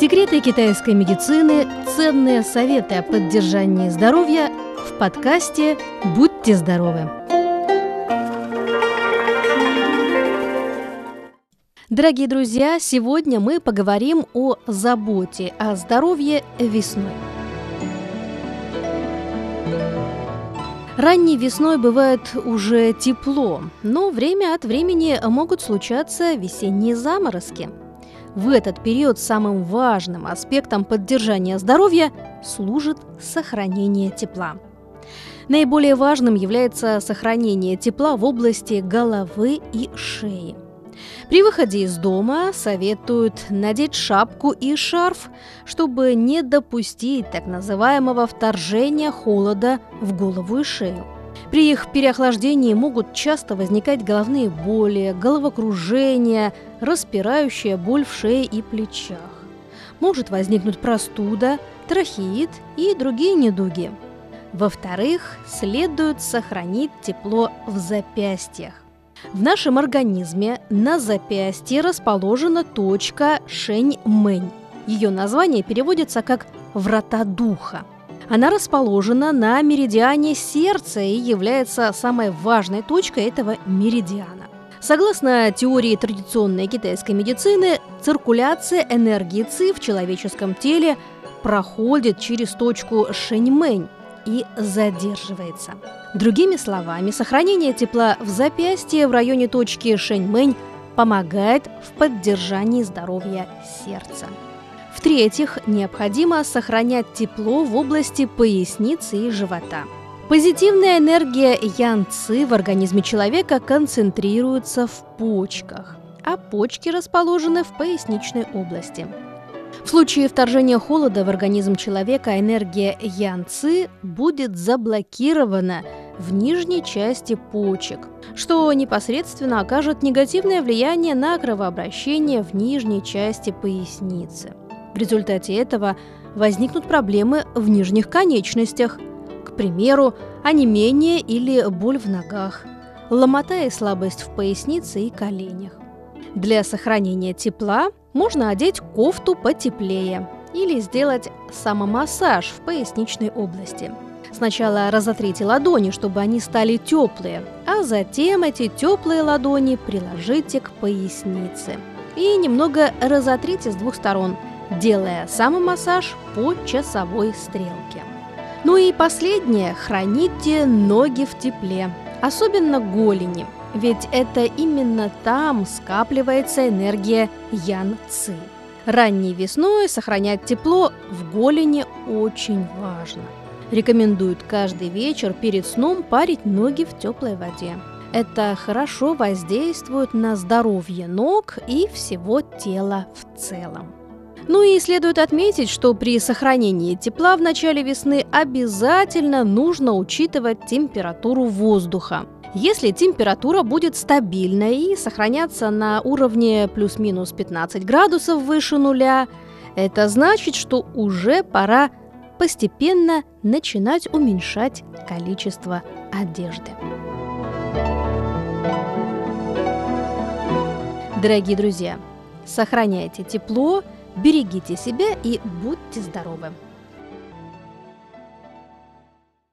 Секреты китайской медицины, ценные советы о поддержании здоровья в подкасте «Будьте здоровы». Дорогие друзья, сегодня мы поговорим о заботе о здоровье весной. Ранней весной бывает уже тепло, но время от времени могут случаться весенние заморозки. В этот период самым важным аспектом поддержания здоровья служит сохранение тепла. Наиболее важным является сохранение тепла в области головы и шеи – при выходе из дома советуют надеть шапку и шарф, чтобы не допустить так называемого вторжения холода в голову и шею. При их переохлаждении могут часто возникать головные боли, головокружение, распирающая боль в шее и плечах. Может возникнуть простуда, трахеит и другие недуги. Во-вторых, следует сохранить тепло в запястьях. В нашем организме на запястье расположена точка Шень-Мэнь. Ее название переводится как «врата духа». Она расположена на меридиане сердца и является самой важной точкой этого меридиана. Согласно теории традиционной китайской медицины, циркуляция энергии ЦИ в человеческом теле проходит через точку Шэньмэнь, и задерживается. Другими словами, сохранение тепла в запястье в районе точки Шэньмэнь помогает в поддержании здоровья сердца. В-третьих, необходимо сохранять тепло в области поясницы и живота. Позитивная энергия янцы в организме человека концентрируется в почках, а почки расположены в поясничной области – в случае вторжения холода в организм человека энергия янцы будет заблокирована в нижней части почек, что непосредственно окажет негативное влияние на кровообращение в нижней части поясницы. Результате этого возникнут проблемы в нижних конечностях, к примеру, онемение или боль в ногах, ломота и слабость в пояснице и коленях. Для сохранения тепла можно одеть кофту потеплее или сделать самомассаж в поясничной области. Сначала разотрите ладони, чтобы они стали теплые, а затем эти теплые ладони приложите к пояснице. И немного разотрите с двух сторон, делая самомассаж по часовой стрелке. Ну и последнее, храните ноги в тепле, особенно голени – ведь это именно там скапливается энергия Ян-Ци. Ранней весной сохранять тепло в голени очень важно. Рекомендуют каждый вечер перед сном парить ноги в теплой воде. Это хорошо воздействует на здоровье ног и всего тела в целом. Ну и следует отметить, что при сохранении тепла в начале весны обязательно нужно учитывать температуру воздуха – если температура будет стабильной и сохраняться на уровне плюс-минус 15 градусов выше нуля, это значит, что уже пора постепенно начинать уменьшать количество одежды. Дорогие друзья, сохраняйте тепло, берегите себя и будьте здоровы!